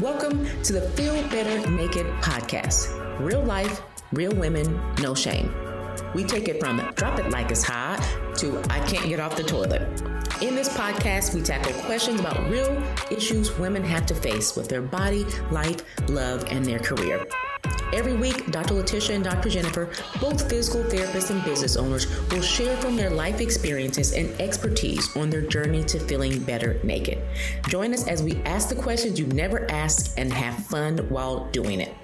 Welcome to the Feel Better Naked podcast. Real life, real women, no shame. We take it from drop it like it's hot to I can't get off the toilet. In this podcast, we tackle questions about real issues women have to face with their body, life, love, and their career. Every week, Dr. Latisha and Dr. Jennifer, both physical therapists and business owners, will share from their life experiences and expertise on their journey to feeling better naked. Join us as we ask the questions you never asked and have fun while doing it.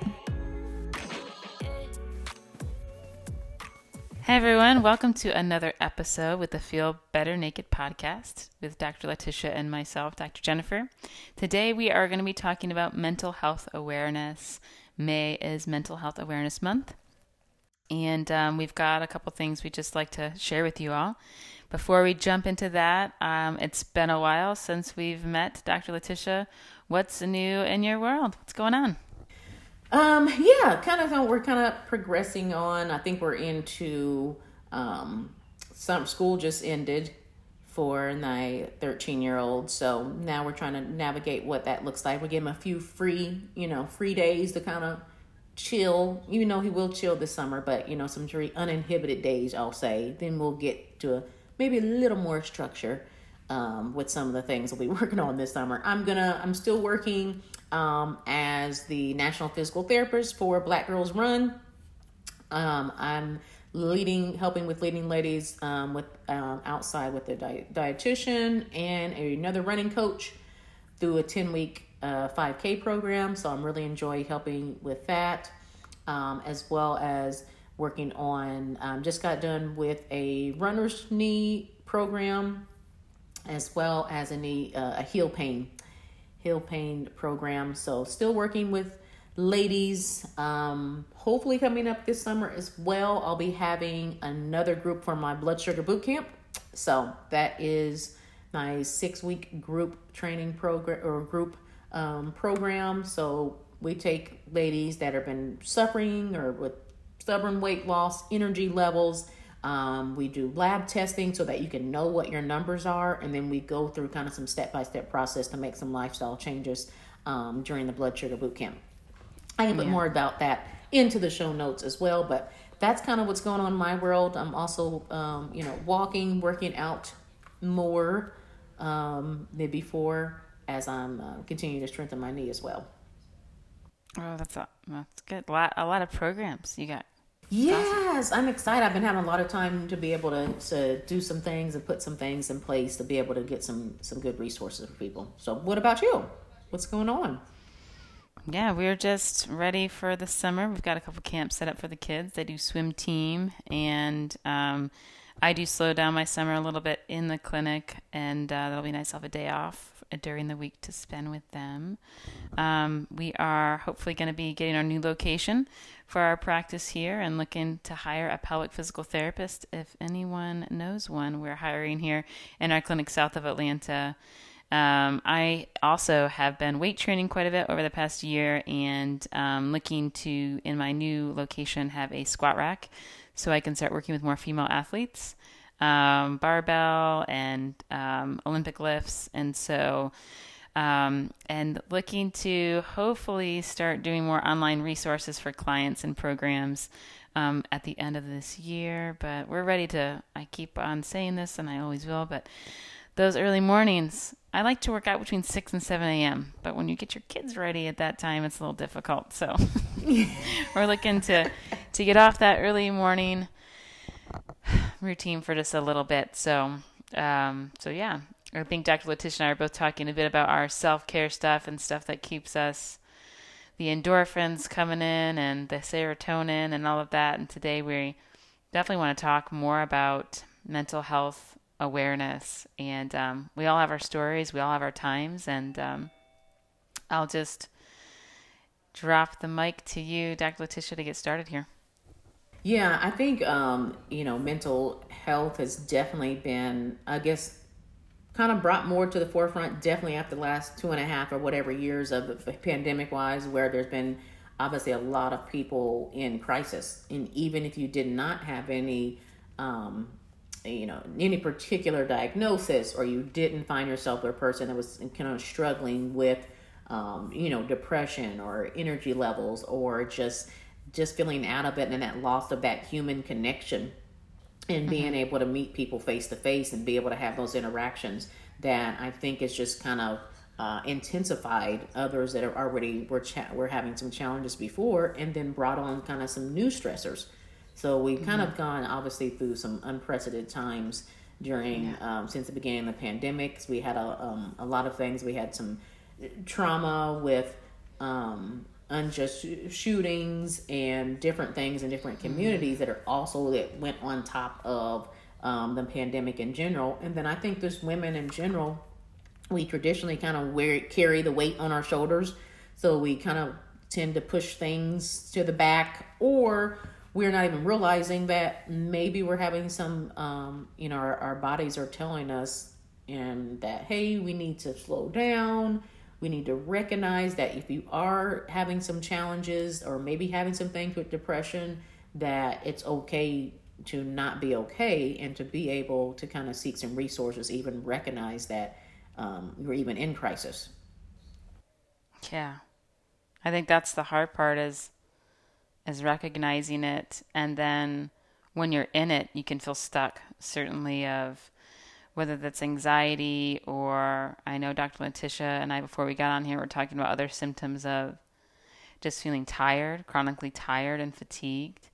Hey everyone, welcome to another episode with the Feel Better Naked podcast with Dr. Latisha and myself, Dr. Jennifer. Today we are going to be talking about mental health awareness May is Mental Health Awareness Month. And um, we've got a couple things we'd just like to share with you all. Before we jump into that, um, it's been a while since we've met Dr. Latisha. What's new in your world? What's going on? Um, yeah, kind of we're kind of progressing on. I think we're into um, some school just ended for my 13 year old. So now we're trying to navigate what that looks like. We give him a few free, you know, free days to kind of chill, even though he will chill this summer, but you know, some very uninhibited days, I'll say. Then we'll get to a, maybe a little more structure um, with some of the things we'll be working on this summer. I'm gonna, I'm still working um, as the national physical therapist for Black Girls Run. Um, I'm leading, helping with leading ladies um, with um, outside with diet, dietitian and another running coach through a 10 week uh, 5K program. So I'm really enjoy helping with that, um, as well as working on. Um, just got done with a runner's knee program, as well as a knee uh, a heel pain heel pain program. So still working with ladies. Um, hopefully, coming up this summer as well, I'll be having another group for my blood sugar boot camp. So that is my six week group training program or group um, program. So we take ladies that have been suffering or with stubborn weight loss, energy levels. Um, we do lab testing so that you can know what your numbers are, and then we go through kind of some step by step process to make some lifestyle changes um, during the blood sugar boot camp. I can put yeah. more about that into the show notes as well, but that's kind of what's going on in my world. I'm also, um, you know, walking, working out more um, than before as I'm uh, continuing to strengthen my knee as well. Oh, that's a, that's good. A lot, a lot of programs you got. Yes, awesome. I'm excited. I've been having a lot of time to be able to, to do some things and put some things in place to be able to get some some good resources for people. So, what about you? What's going on? Yeah, we're just ready for the summer. We've got a couple camps set up for the kids. They do swim team, and um, I do slow down my summer a little bit in the clinic, and uh, that'll be nice to have a day off during the week to spend with them. Um, we are hopefully going to be getting our new location for our practice here and looking to hire a pelvic physical therapist. If anyone knows one, we're hiring here in our clinic south of Atlanta. Um, I also have been weight training quite a bit over the past year and um, looking to, in my new location, have a squat rack so I can start working with more female athletes, um, barbell and um, Olympic lifts. And so, um, and looking to hopefully start doing more online resources for clients and programs. Um, at the end of this year, but we're ready to. I keep on saying this, and I always will, but those early mornings I like to work out between 6 and 7 a.m., but when you get your kids ready at that time, it's a little difficult. So we're looking to, to get off that early morning routine for just a little bit. So, um, so yeah, I think Dr. Latisha and I are both talking a bit about our self care stuff and stuff that keeps us the endorphins coming in and the serotonin and all of that. And today we definitely want to talk more about mental health awareness. And um, we all have our stories, we all have our times. And um, I'll just drop the mic to you, Dr. Latisha, to get started here. Yeah, I think, um, you know, mental health has definitely been, I guess, kind of brought more to the forefront, definitely after the last two and a half or whatever years of pandemic wise, where there's been obviously a lot of people in crisis. And even if you did not have any um, you know any particular diagnosis or you didn't find yourself or a person that was kind of struggling with um, you know, depression or energy levels or just just feeling out of it and that loss of that human connection and being mm-hmm. able to meet people face to face and be able to have those interactions that I think is just kind of uh, intensified others that are already were cha- were having some challenges before and then brought on kind of some new stressors. So we've mm-hmm. kind of gone obviously through some unprecedented times during yeah. um, since the beginning of the pandemic. We had a um, a lot of things. We had some trauma with um, unjust shootings and different things in different mm-hmm. communities that are also that went on top of um, the pandemic in general. And then I think there's women in general. We traditionally kind of wear carry the weight on our shoulders, so we kind of tend to push things to the back, or we're not even realizing that maybe we're having some, um, you know, our, our bodies are telling us and that hey, we need to slow down we need to recognize that if you are having some challenges or maybe having some things with depression, that it's okay to not be okay and to be able to kind of seek some resources, even recognize that um, you're even in crisis. Yeah, I think that's the hard part is is recognizing it, and then when you're in it, you can feel stuck. Certainly, of whether that's anxiety or I know Dr. Latisha and I, before we got on here, were talking about other symptoms of just feeling tired, chronically tired and fatigued.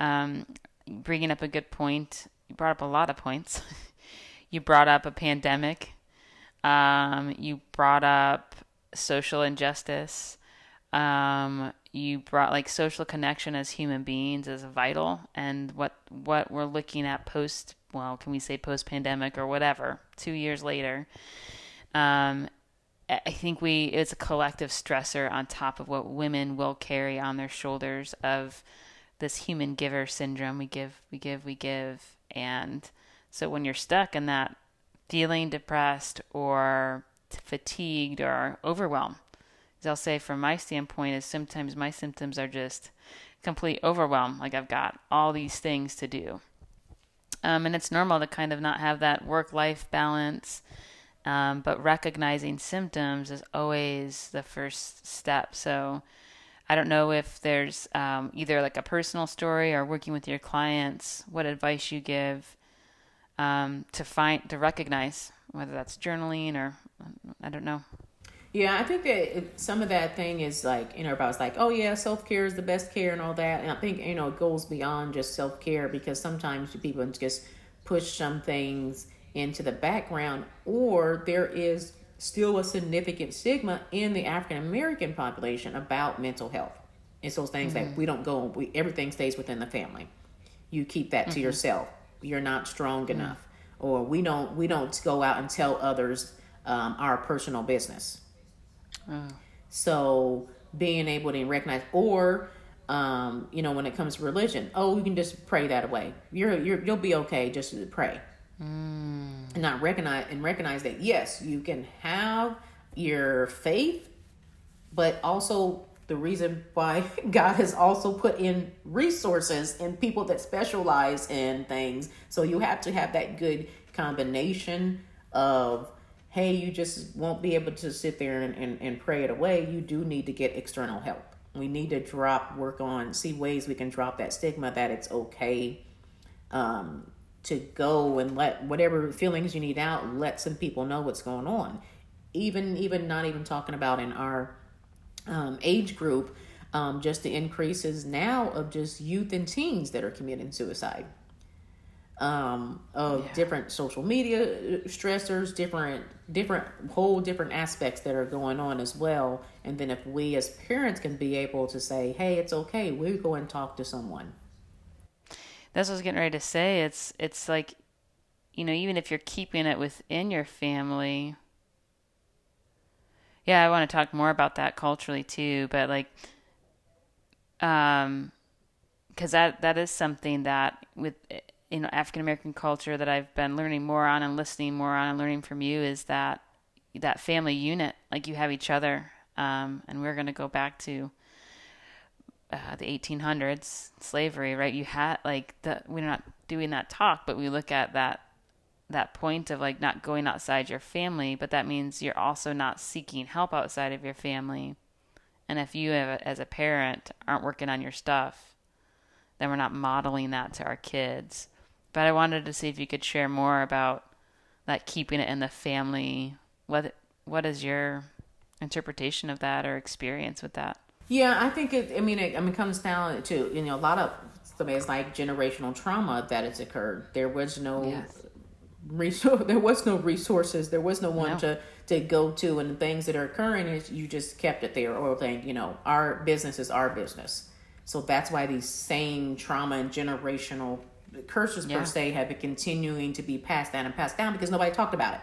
Um, bringing up a good point, you brought up a lot of points. you brought up a pandemic. Um, you brought up social injustice. Um, you brought like social connection as human beings is vital, and what what we're looking at post well, can we say post pandemic or whatever, two years later. Um, I think we it's a collective stressor on top of what women will carry on their shoulders of this human giver syndrome. We give, we give, we give, and so when you're stuck in that feeling depressed or fatigued or overwhelmed, I'll say from my standpoint, is sometimes my symptoms are just complete overwhelm. Like I've got all these things to do. Um, and it's normal to kind of not have that work life balance. Um, but recognizing symptoms is always the first step. So I don't know if there's um, either like a personal story or working with your clients, what advice you give um, to find to recognize whether that's journaling or I don't know. Yeah, I think that some of that thing is like, you know, everybody's like, oh, yeah, self care is the best care and all that. And I think, you know, it goes beyond just self care because sometimes people just push some things into the background, or there is still a significant stigma in the African American population about mental health. It's those things mm-hmm. that we don't go, we, everything stays within the family. You keep that to mm-hmm. yourself. You're not strong mm-hmm. enough. Or we don't, we don't go out and tell others um, our personal business Mm. So being able to recognize, or um, you know, when it comes to religion, oh, you can just pray that away. You're you're you'll be okay. Just to pray. Mm. And not recognize and recognize that yes, you can have your faith, but also the reason why God has also put in resources and people that specialize in things. So you have to have that good combination of hey, you just won't be able to sit there and, and, and pray it away, you do need to get external help. We need to drop, work on, see ways we can drop that stigma that it's okay um, to go and let whatever feelings you need out, let some people know what's going on. Even, even not even talking about in our um, age group, um, just the increases now of just youth and teens that are committing suicide um, of yeah. different social media uh, stressors, different different whole different aspects that are going on as well. And then if we as parents can be able to say, "Hey, it's okay. We go and talk to someone." That's what I was getting ready to say. It's it's like, you know, even if you're keeping it within your family. Yeah, I want to talk more about that culturally too, but like, um, because that that is something that with know African American culture that I've been learning more on and listening more on and learning from you is that that family unit like you have each other um, and we're going to go back to uh, the 1800s slavery right you had like the we're not doing that talk but we look at that that point of like not going outside your family, but that means you're also not seeking help outside of your family. And if you, as a parent, aren't working on your stuff, then we're not modeling that to our kids. But I wanted to see if you could share more about that keeping it in the family. What what is your interpretation of that or experience with that? Yeah, I think it. I mean, it, I mean, it comes down to you know a lot of it's like generational trauma that has occurred. There was no yes. resource. There was no resources. There was no one no. to to go to, and the things that are occurring is you just kept it there, or think you know our business is our business. So that's why these same trauma and generational curses yeah. per se have been continuing to be passed down and passed down because nobody talked about it.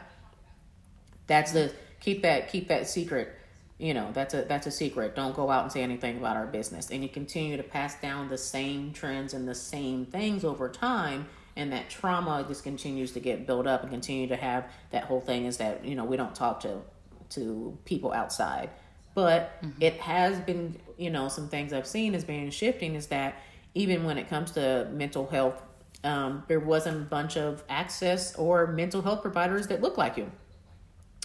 That's the keep that keep that secret you know that's a that's a secret don't go out and say anything about our business and you continue to pass down the same trends and the same things over time and that trauma just continues to get built up and continue to have that whole thing is that you know we don't talk to to people outside but mm-hmm. it has been you know some things i've seen as being shifting is that even when it comes to mental health um, there wasn't a bunch of access or mental health providers that looked like you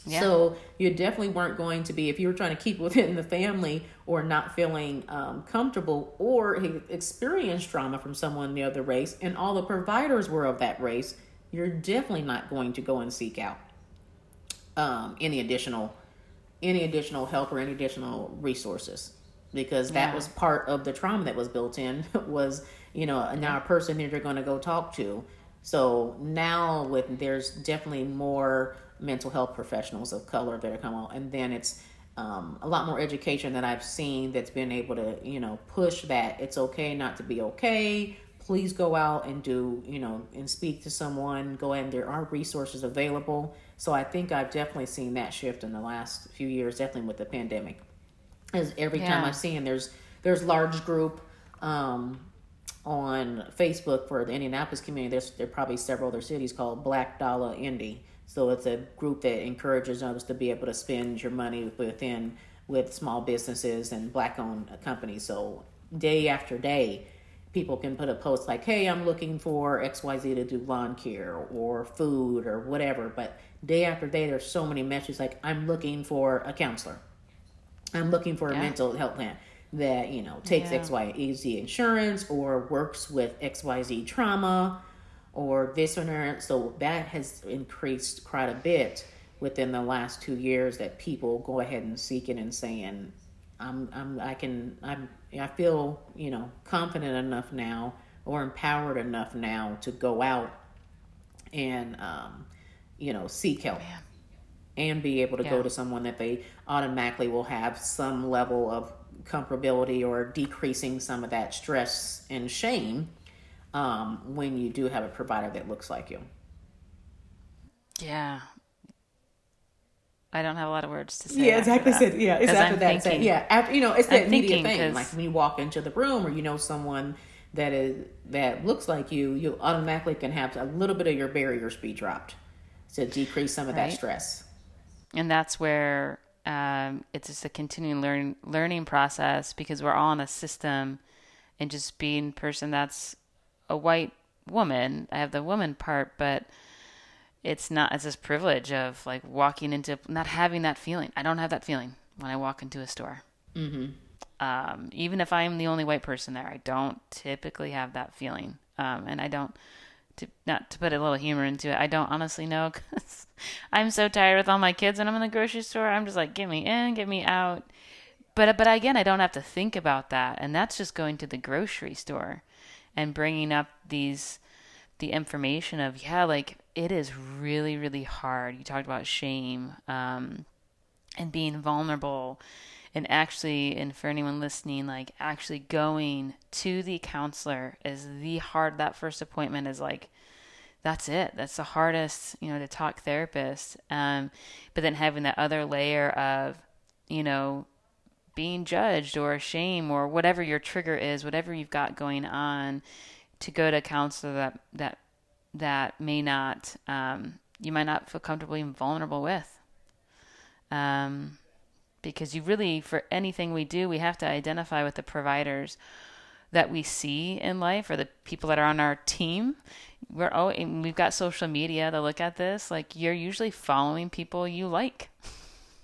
yeah. So you definitely weren't going to be, if you were trying to keep within the family or not feeling um, comfortable or experienced trauma from someone the other race, and all the providers were of that race, you're definitely not going to go and seek out um, any additional any additional help or any additional resources because that yeah. was part of the trauma that was built in was you know now a person that you're going to go talk to so now with there's definitely more mental health professionals of color that are coming out and then it's um, a lot more education that I've seen that's been able to, you know, push that it's okay not to be okay. Please go out and do, you know, and speak to someone. Go in. There are resources available. So I think I've definitely seen that shift in the last few years, definitely with the pandemic. As every yeah. time I've seen there's there's large group um, on Facebook for the Indianapolis community. There's there are probably several other cities called Black Dolla Indy so it's a group that encourages others to be able to spend your money within with small businesses and black owned companies. So day after day, people can put a post like, "Hey, I'm looking for XYZ to do lawn care or food or whatever." But day after day, there's so many messages like, "I'm looking for a counselor. I'm looking for a yeah. mental health plan." That you know takes yeah. XYZ insurance or works with XYZ trauma or this or that. So that has increased quite a bit within the last two years that people go ahead and seek it and saying, I'm, I'm, I can, I'm, I feel, you know, confident enough now or empowered enough now to go out and, um, you know, seek help. Man. And be able to yeah. go to someone that they automatically will have some level of comfortability or decreasing some of that stress and shame um, when you do have a provider that looks like you. Yeah. I don't have a lot of words to say. Yeah, exactly. That. Yeah, it's after I'm that. Thinking, yeah, after you know, it's that immediate thing. Like when you walk into the room, or you know someone that is that looks like you, you automatically can have a little bit of your barriers be dropped to decrease some of right. that stress. And that's where um, it's just a continuing learn, learning process because we're all in a system, and just being person that's a white woman. I have the woman part, but it's not it's this privilege of like walking into not having that feeling. I don't have that feeling when I walk into a store. Mm-hmm. Um, even if I'm the only white person there, I don't typically have that feeling, um, and I don't. To, not to put a little humor into it, I don't honestly know because I'm so tired with all my kids and I'm in the grocery store. I'm just like, get me in, get me out. But but again, I don't have to think about that, and that's just going to the grocery store and bringing up these the information of yeah like it is really really hard you talked about shame um, and being vulnerable and actually and for anyone listening like actually going to the counselor is the hard that first appointment is like that's it that's the hardest you know to talk therapist um, but then having that other layer of you know being judged or shame or whatever your trigger is, whatever you've got going on, to go to a counselor that that that may not um, you might not feel comfortable even vulnerable with. Um, because you really, for anything we do, we have to identify with the providers that we see in life or the people that are on our team. We're oh we've got social media to look at this. Like you're usually following people you like.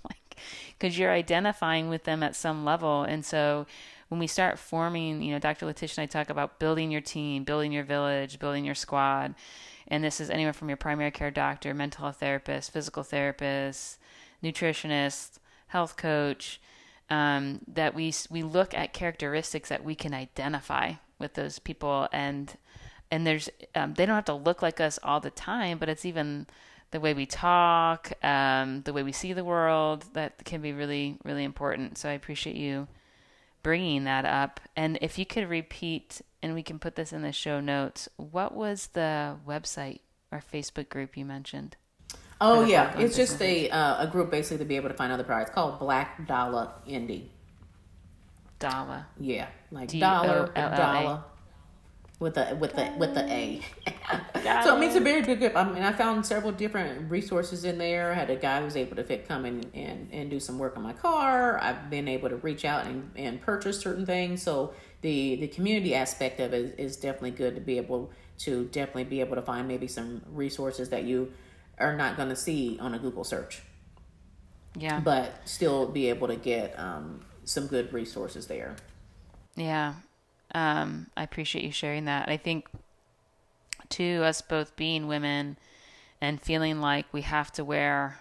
Like because you're identifying with them at some level. And so when we start forming you know dr latisha and i talk about building your team building your village building your squad and this is anywhere from your primary care doctor mental health therapist physical therapist nutritionist health coach um, that we we look at characteristics that we can identify with those people. And and there's um, they don't have to look like us all the time but it's even the way we talk um, the way we see the world that can be really really important. So i appreciate you bringing that up. And if you could repeat and we can put this in the show notes what was the website or facebook group you mentioned Oh yeah, it's just a uh, a group basically to be able to find other products called Black Dolla Indy. Dollar. Yeah, like dollar dollar with the with the with the A. so it makes a very good group. I mean, I found several different resources in there. I had a guy who was able to fit, come in and, and do some work on my car. I've been able to reach out and, and purchase certain things. So the the community aspect of it is definitely good to be able to definitely be able to find maybe some resources that you are not going to see on a Google search. Yeah. But still be able to get um, some good resources there. Yeah. Um, I appreciate you sharing that. I think, to us both being women and feeling like we have to wear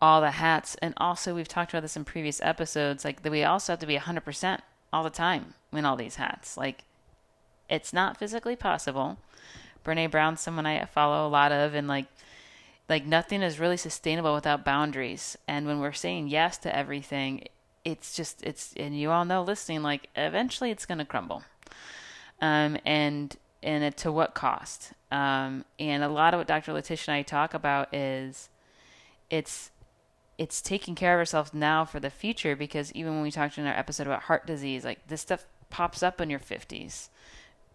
all the hats, and also we've talked about this in previous episodes, like that we also have to be 100% all the time in all these hats. Like, it's not physically possible. Brene Brown, someone I follow a lot of, and like, like nothing is really sustainable without boundaries. And when we're saying yes to everything, it's just it's and you all know listening like eventually it's going to crumble. Um, and and to what cost? Um, and a lot of what Dr. Latisha and I talk about is it's it's taking care of ourselves now for the future because even when we talked in our episode about heart disease, like this stuff pops up in your 50s,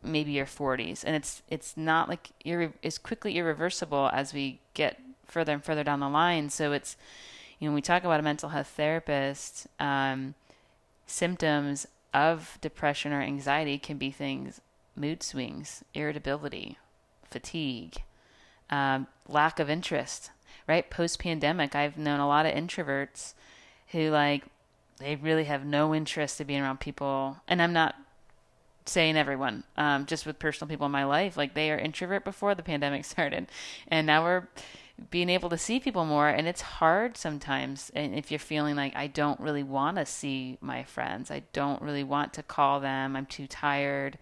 maybe your 40s, and it's it's not like it's quickly irreversible as we get further and further down the line. So it's, you know, when we talk about a mental health therapist, um, symptoms of depression or anxiety can be things mood swings, irritability, fatigue, um, lack of interest, right? Post pandemic, I've known a lot of introverts who, like, they really have no interest in being around people. And I'm not saying everyone, um, just with personal people in my life, like they are introvert before the pandemic started. And now we're, being able to see people more. And it's hard sometimes. And if you're feeling like I don't really want to see my friends I don't really want to call them I'm too tired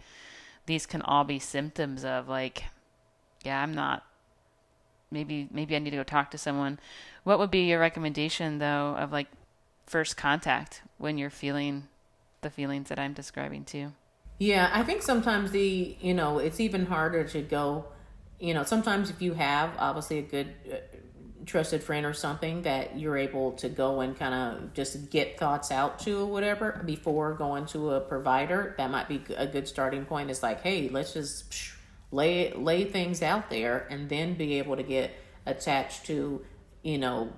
these can all be symptoms of like yeah I'm not maybe maybe I need to go talk to someone. What would be your recommendation though of like first contact when you're feeling the feelings that I'm describing too yeah I think sometimes the you know it's even harder to go you know, sometimes if you have obviously a good uh, trusted friend or something that you're able to go and kind of just get thoughts out to or whatever before going to a provider, that might be a good starting point. It's like, hey, let's just lay lay things out there and then be able to get attached to, you know,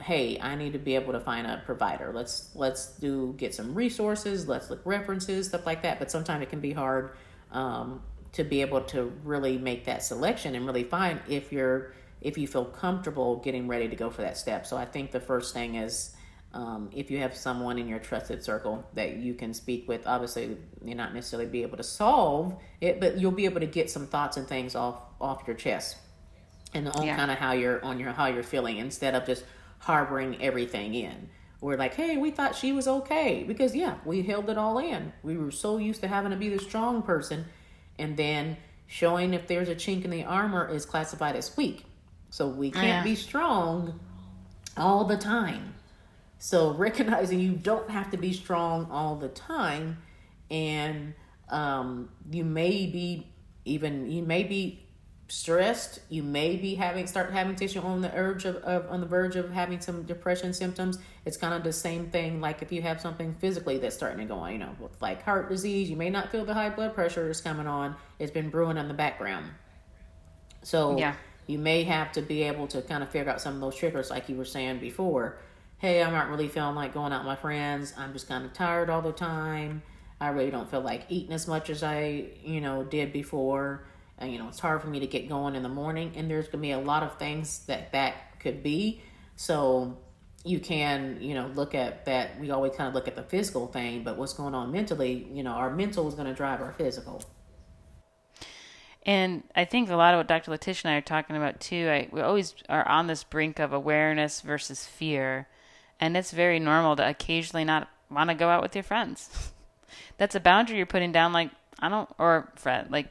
hey, I need to be able to find a provider. Let's let's do get some resources, let's look references, stuff like that. But sometimes it can be hard um, to be able to really make that selection and really find if you're if you feel comfortable getting ready to go for that step. So I think the first thing is um, if you have someone in your trusted circle that you can speak with, obviously you're not necessarily be able to solve it, but you'll be able to get some thoughts and things off off your chest and on yeah. kind of how you're on your how you're feeling instead of just harboring everything in. We're like, hey, we thought she was okay because yeah, we held it all in. We were so used to having to be the strong person and then showing if there's a chink in the armor is classified as weak. So we can't yeah. be strong all the time. So recognizing you don't have to be strong all the time, and um, you may be even you may be stressed. You may be having start having tissue on the urge of, of on the verge of having some depression symptoms. It's kind of the same thing like if you have something physically that's starting to go on you know with like heart disease you may not feel the high blood pressure is coming on. It's been brewing in the background. So yeah. you may have to be able to kind of figure out some of those triggers like you were saying before. Hey i'm not really feeling like going out with my friends. I'm just kind of tired all the time. I really don't feel like eating as much as I, you know, did before. You know, it's hard for me to get going in the morning, and there's to be a lot of things that that could be. So you can, you know, look at that. We always kind of look at the physical thing, but what's going on mentally, you know, our mental is to drive our physical. And I think a lot of what Dr. Latisha and I are talking about too, I, we always are on this brink of awareness versus fear. And it's very normal to occasionally not want to go out with your friends. That's a boundary you're putting down, like, I don't, or friend, like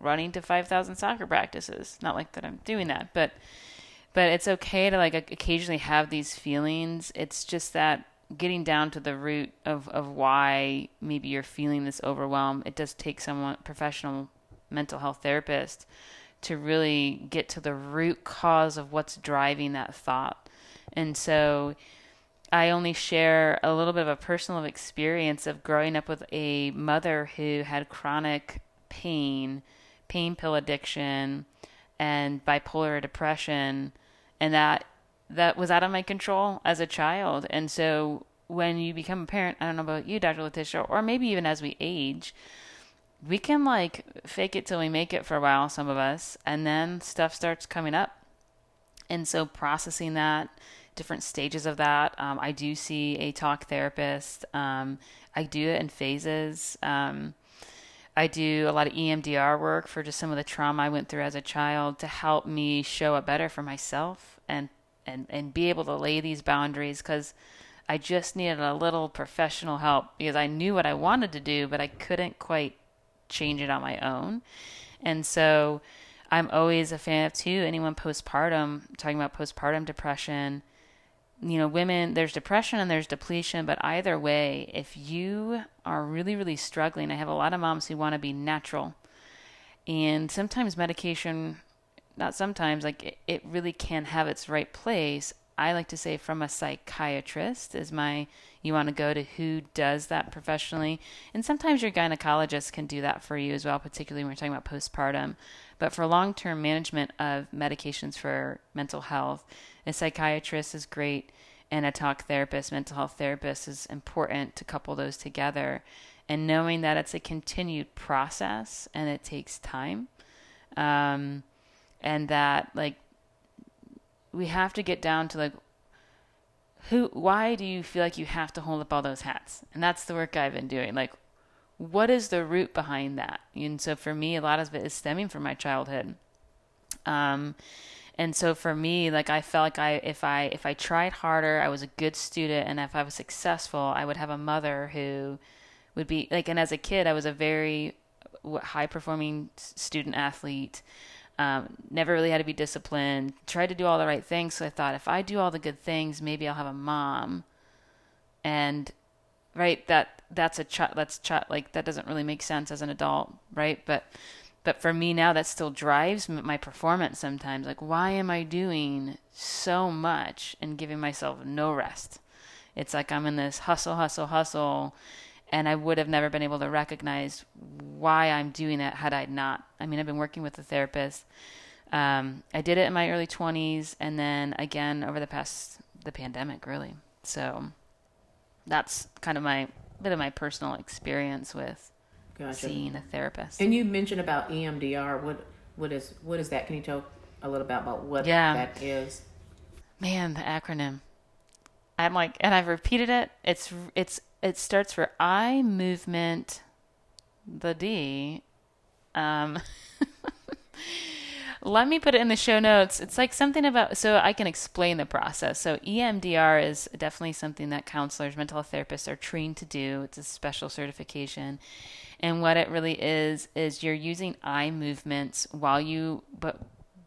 running to 5,000 soccer practices. Not like that I'm doing that, but, but it's okay to like occasionally have these feelings. It's just that getting down to the root of, of why maybe you're feeling this overwhelm, it does take someone professional mental health therapist to really get to the root cause of what's driving that thought. And so I only share a little bit of a personal experience of growing up with a mother who had chronic pain, pain pill addiction, and bipolar depression, and that that was out of my control as a child. And so when you become a parent, I don't know about you, Dr. Latisha, or maybe even as we age, we can like fake it till we make it for a while, some of us, and then stuff starts coming up. And so processing that, different stages of that. Um, I do see a talk therapist. Um, I do it in phases. Um, I do a lot of EMDR work for just some of the trauma I went through as a child to help me show up better for myself and and and be able to lay these boundaries because I just needed a little professional help because I knew what I wanted to do, but I couldn't quite change it on my own. And so I'm always a fan of too anyone postpartum talking about postpartum depression. You know, women there's depression and there's depletion, but either way, if you are really really struggling, I have a lot of moms who want to be natural. And sometimes medication not sometimes like it, it really can have its right place. I like to say from a psychiatrist is my you want to go to who does that professionally. And sometimes your gynecologist can do that for you as well, particularly when we're talking about postpartum. But for long term management of medications for mental health, a psychiatrist is great and a talk therapist, mental health therapist is important to couple those together. And knowing that it's a continued process and it takes time. Um, and that, like, we have to get down to like who why do you feel like you have to hold up all those hats and that's the work i've been doing like what is the root behind that and so for me a lot of it is stemming from my childhood um and so for me like i felt like i if i if i tried harder i was a good student and if i was successful i would have a mother who would be like and as a kid i was a very high performing student athlete um, never really had to be disciplined. Tried to do all the right things. So I thought, if I do all the good things, maybe I'll have a mom. And right, that that's a ch- that's ch- like that doesn't really make sense as an adult, right? But but for me now, that still drives my performance sometimes. Like, why am I doing so much and giving myself no rest? It's like I'm in this hustle, hustle, hustle, and I would have never been able to recognize why I'm doing it had I not. I mean, I've been working with a therapist. Um, I did it in my early 20s, and then again over the past the pandemic, really. So that's kind of my bit of my personal experience with gotcha. seeing a therapist. And you mentioned about EMDR. What what is what is that? Can you tell a little about about what yeah. that is? Man, the acronym. I'm like, and I've repeated it. It's it's it starts for eye movement, the D. Um, let me put it in the show notes. It's like something about, so I can explain the process. So, EMDR is definitely something that counselors, mental health therapists are trained to do. It's a special certification. And what it really is, is you're using eye movements while you, but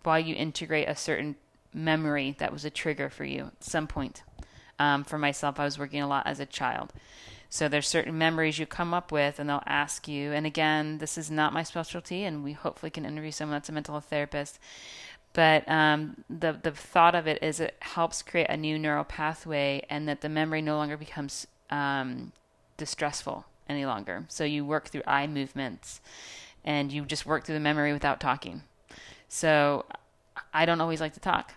while you integrate a certain memory that was a trigger for you at some point. Um, for myself, I was working a lot as a child. So there's certain memories you come up with, and they'll ask you. And again, this is not my specialty, and we hopefully can interview someone that's a mental health therapist. But um, the the thought of it is it helps create a new neural pathway, and that the memory no longer becomes um, distressful any longer. So you work through eye movements, and you just work through the memory without talking. So I don't always like to talk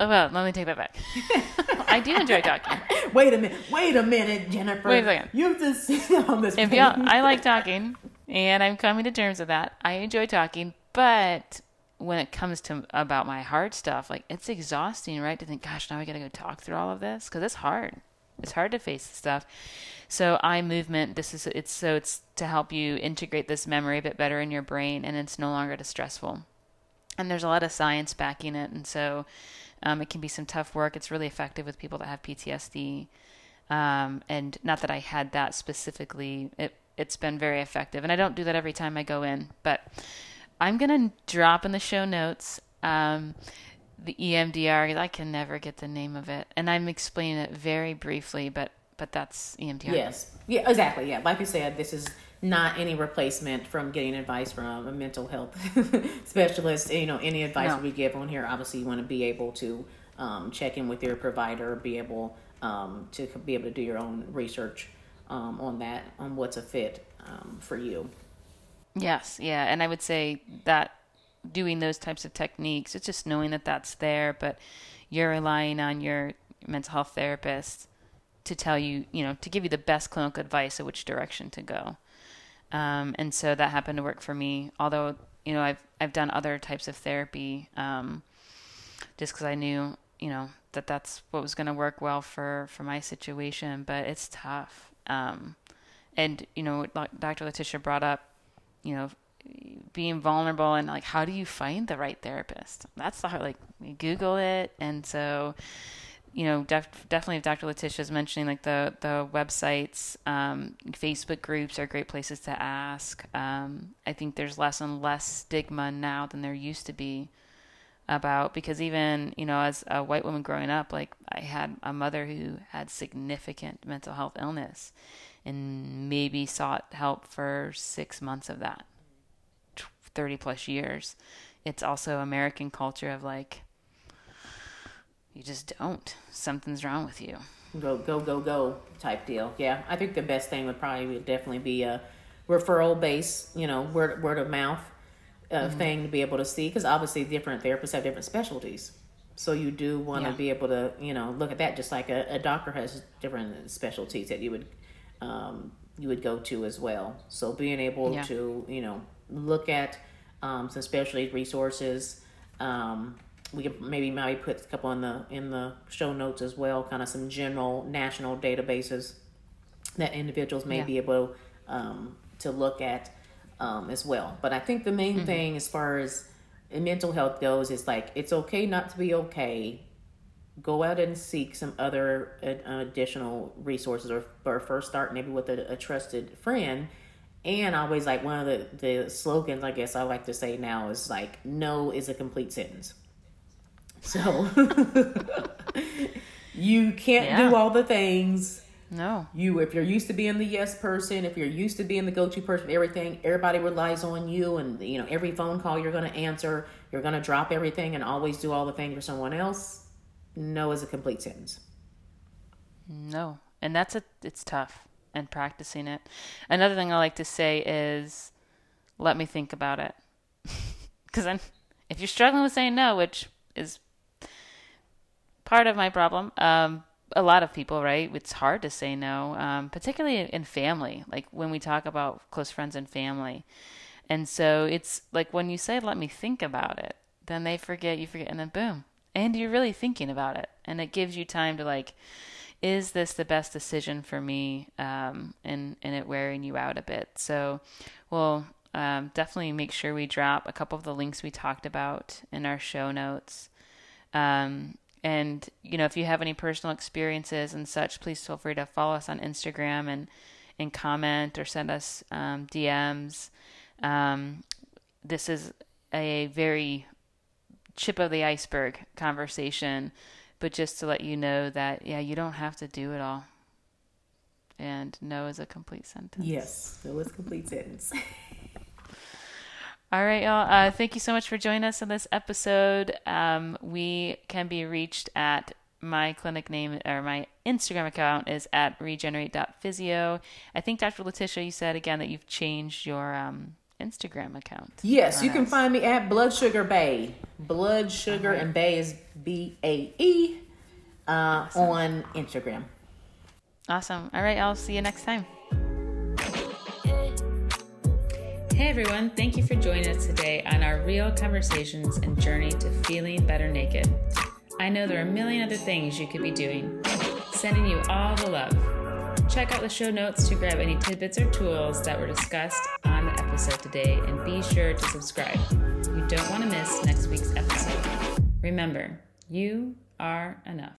Oh, well, let me take that back. I do enjoy talking. Wait a minute. Wait a minute, Jennifer. Wait a second. You just sit on this. If y'all, I like talking, and I'm coming to terms with that. I enjoy talking, but when it comes to about my hard stuff, like it's exhausting, right? To think, gosh, now I got to go talk through all of this because it's hard. It's hard to face this stuff. So eye movement, this is it's so it's to help you integrate this memory a bit better in your brain, and it's no longer distressful. And there's a lot of science backing it, and so um, it can be some tough work. It's really effective with people that have PTSD. Um, and not that I had that specifically. It it's been very effective, and I don't do that every time I go in. But I'm gonna drop in the show notes um, the EMDR. I can never get the name of it, and I'm explaining it very briefly. But but that's EMDR. Yes. Yeah. Exactly. Yeah. Like you said, this is not any replacement from getting advice from a mental health specialist. You know, any advice No. we give on here, obviously, you want to be able to um, check in with your provider, be able um, to be able to do your own research um, on that, on what's a fit um, for you. Yes, yeah, and I would say that doing those types of techniques, it's just knowing that that's there, but you're relying on your mental health therapist to tell you, you know, to give you the best clinical advice of which direction to go. Um, and so that happened to work for me. Although, you know, I've I've done other types of therapy, um, just because I knew, you know, that that's what was going to work well for for my situation. But it's tough. Um, and you know, Dr. Latisha brought up, you know, being vulnerable and like, how do you find the right therapist? That's the hard. Like, Google it, and so you know, def- definitely if Dr. Latisha is mentioning like the the websites, um, Facebook groups are great places to ask. Um, I think there's less and less stigma now than there used to be about because even you know as a white woman growing up, like I had a mother who had significant mental health illness, and maybe sought help for six months of that, thirty plus years. It's also American culture of like you just don't. Something's wrong with you. go go go go type deal. Yeah, I think the best thing would probably would definitely be a referral base, you know, word word of mouth uh, thing to be able to see because obviously different therapists have different specialties. So you do want to Yeah. be able to, you know, look at that just like a, a doctor has different specialties that you would um, you would go to as well. So being able Yeah. to, you know, look at um, some specialty resources. Um, we could maybe maybe put a couple in the in the show notes as well, kind of some general national databases that individuals may Yeah. be able um, to look at um, as well. But I think the main Mm-hmm. thing as far as mental health goes is like it's okay not to be okay. Go out and seek some other uh, additional resources, or, or first start maybe with a, a trusted friend. And always like one of the, the slogans I guess I like to say now is like no is a complete sentence. So you can't Yeah. do all the things No. you if you're used to being the yes person if you're used to being the go-to person everything everybody relies on you and you know every phone call you're going to answer you're going to drop everything and always do all the things for someone else no is a complete sentence No. And that's a it's tough and practicing it. Another thing I like to say is let me think about it. Cuz I'm if you're struggling with saying no, which is part of my problem, um a lot of people, right? It's hard to say no, um, particularly in family, like when we talk about close friends and family. And so it's like when you say, let me think about it, then they forget, you forget, and then boom. And you're really thinking about it. And it gives you time to like, is this the best decision for me? Um, and, and it wearing you out a bit. So we'll um, definitely make sure we drop a couple of the links we talked about in our show notes. Um, and you know, if you have any personal experiences and such, please feel free to follow us on Instagram and and comment or send us um, DMs. Um, this is a very chip of the iceberg conversation, but just to let you know that yeah, you don't have to do it all. And no is a complete sentence. yes no is a complete sentence All right, y'all. Uh, thank you so much for joining us in this episode. Um, we can be reached at my clinic name or my Instagram account is at regenerate.physio. I think Dr. Latisha, you said again that you've changed your um, Instagram account. Yes, you can find me at Blood Sugar Bae. Blood Sugar and Bae is B A E uh, on Instagram. Awesome. All right, I'll see you next time. Hey everyone, thank you for joining us today on our real conversations and journey to feeling better naked. I know there are a million other things you could be doing. Sending you all the love. Check out the show notes to grab any tidbits or tools that were discussed on the episode today and be sure to subscribe. You don't want to miss next week's episode. Remember, you are enough.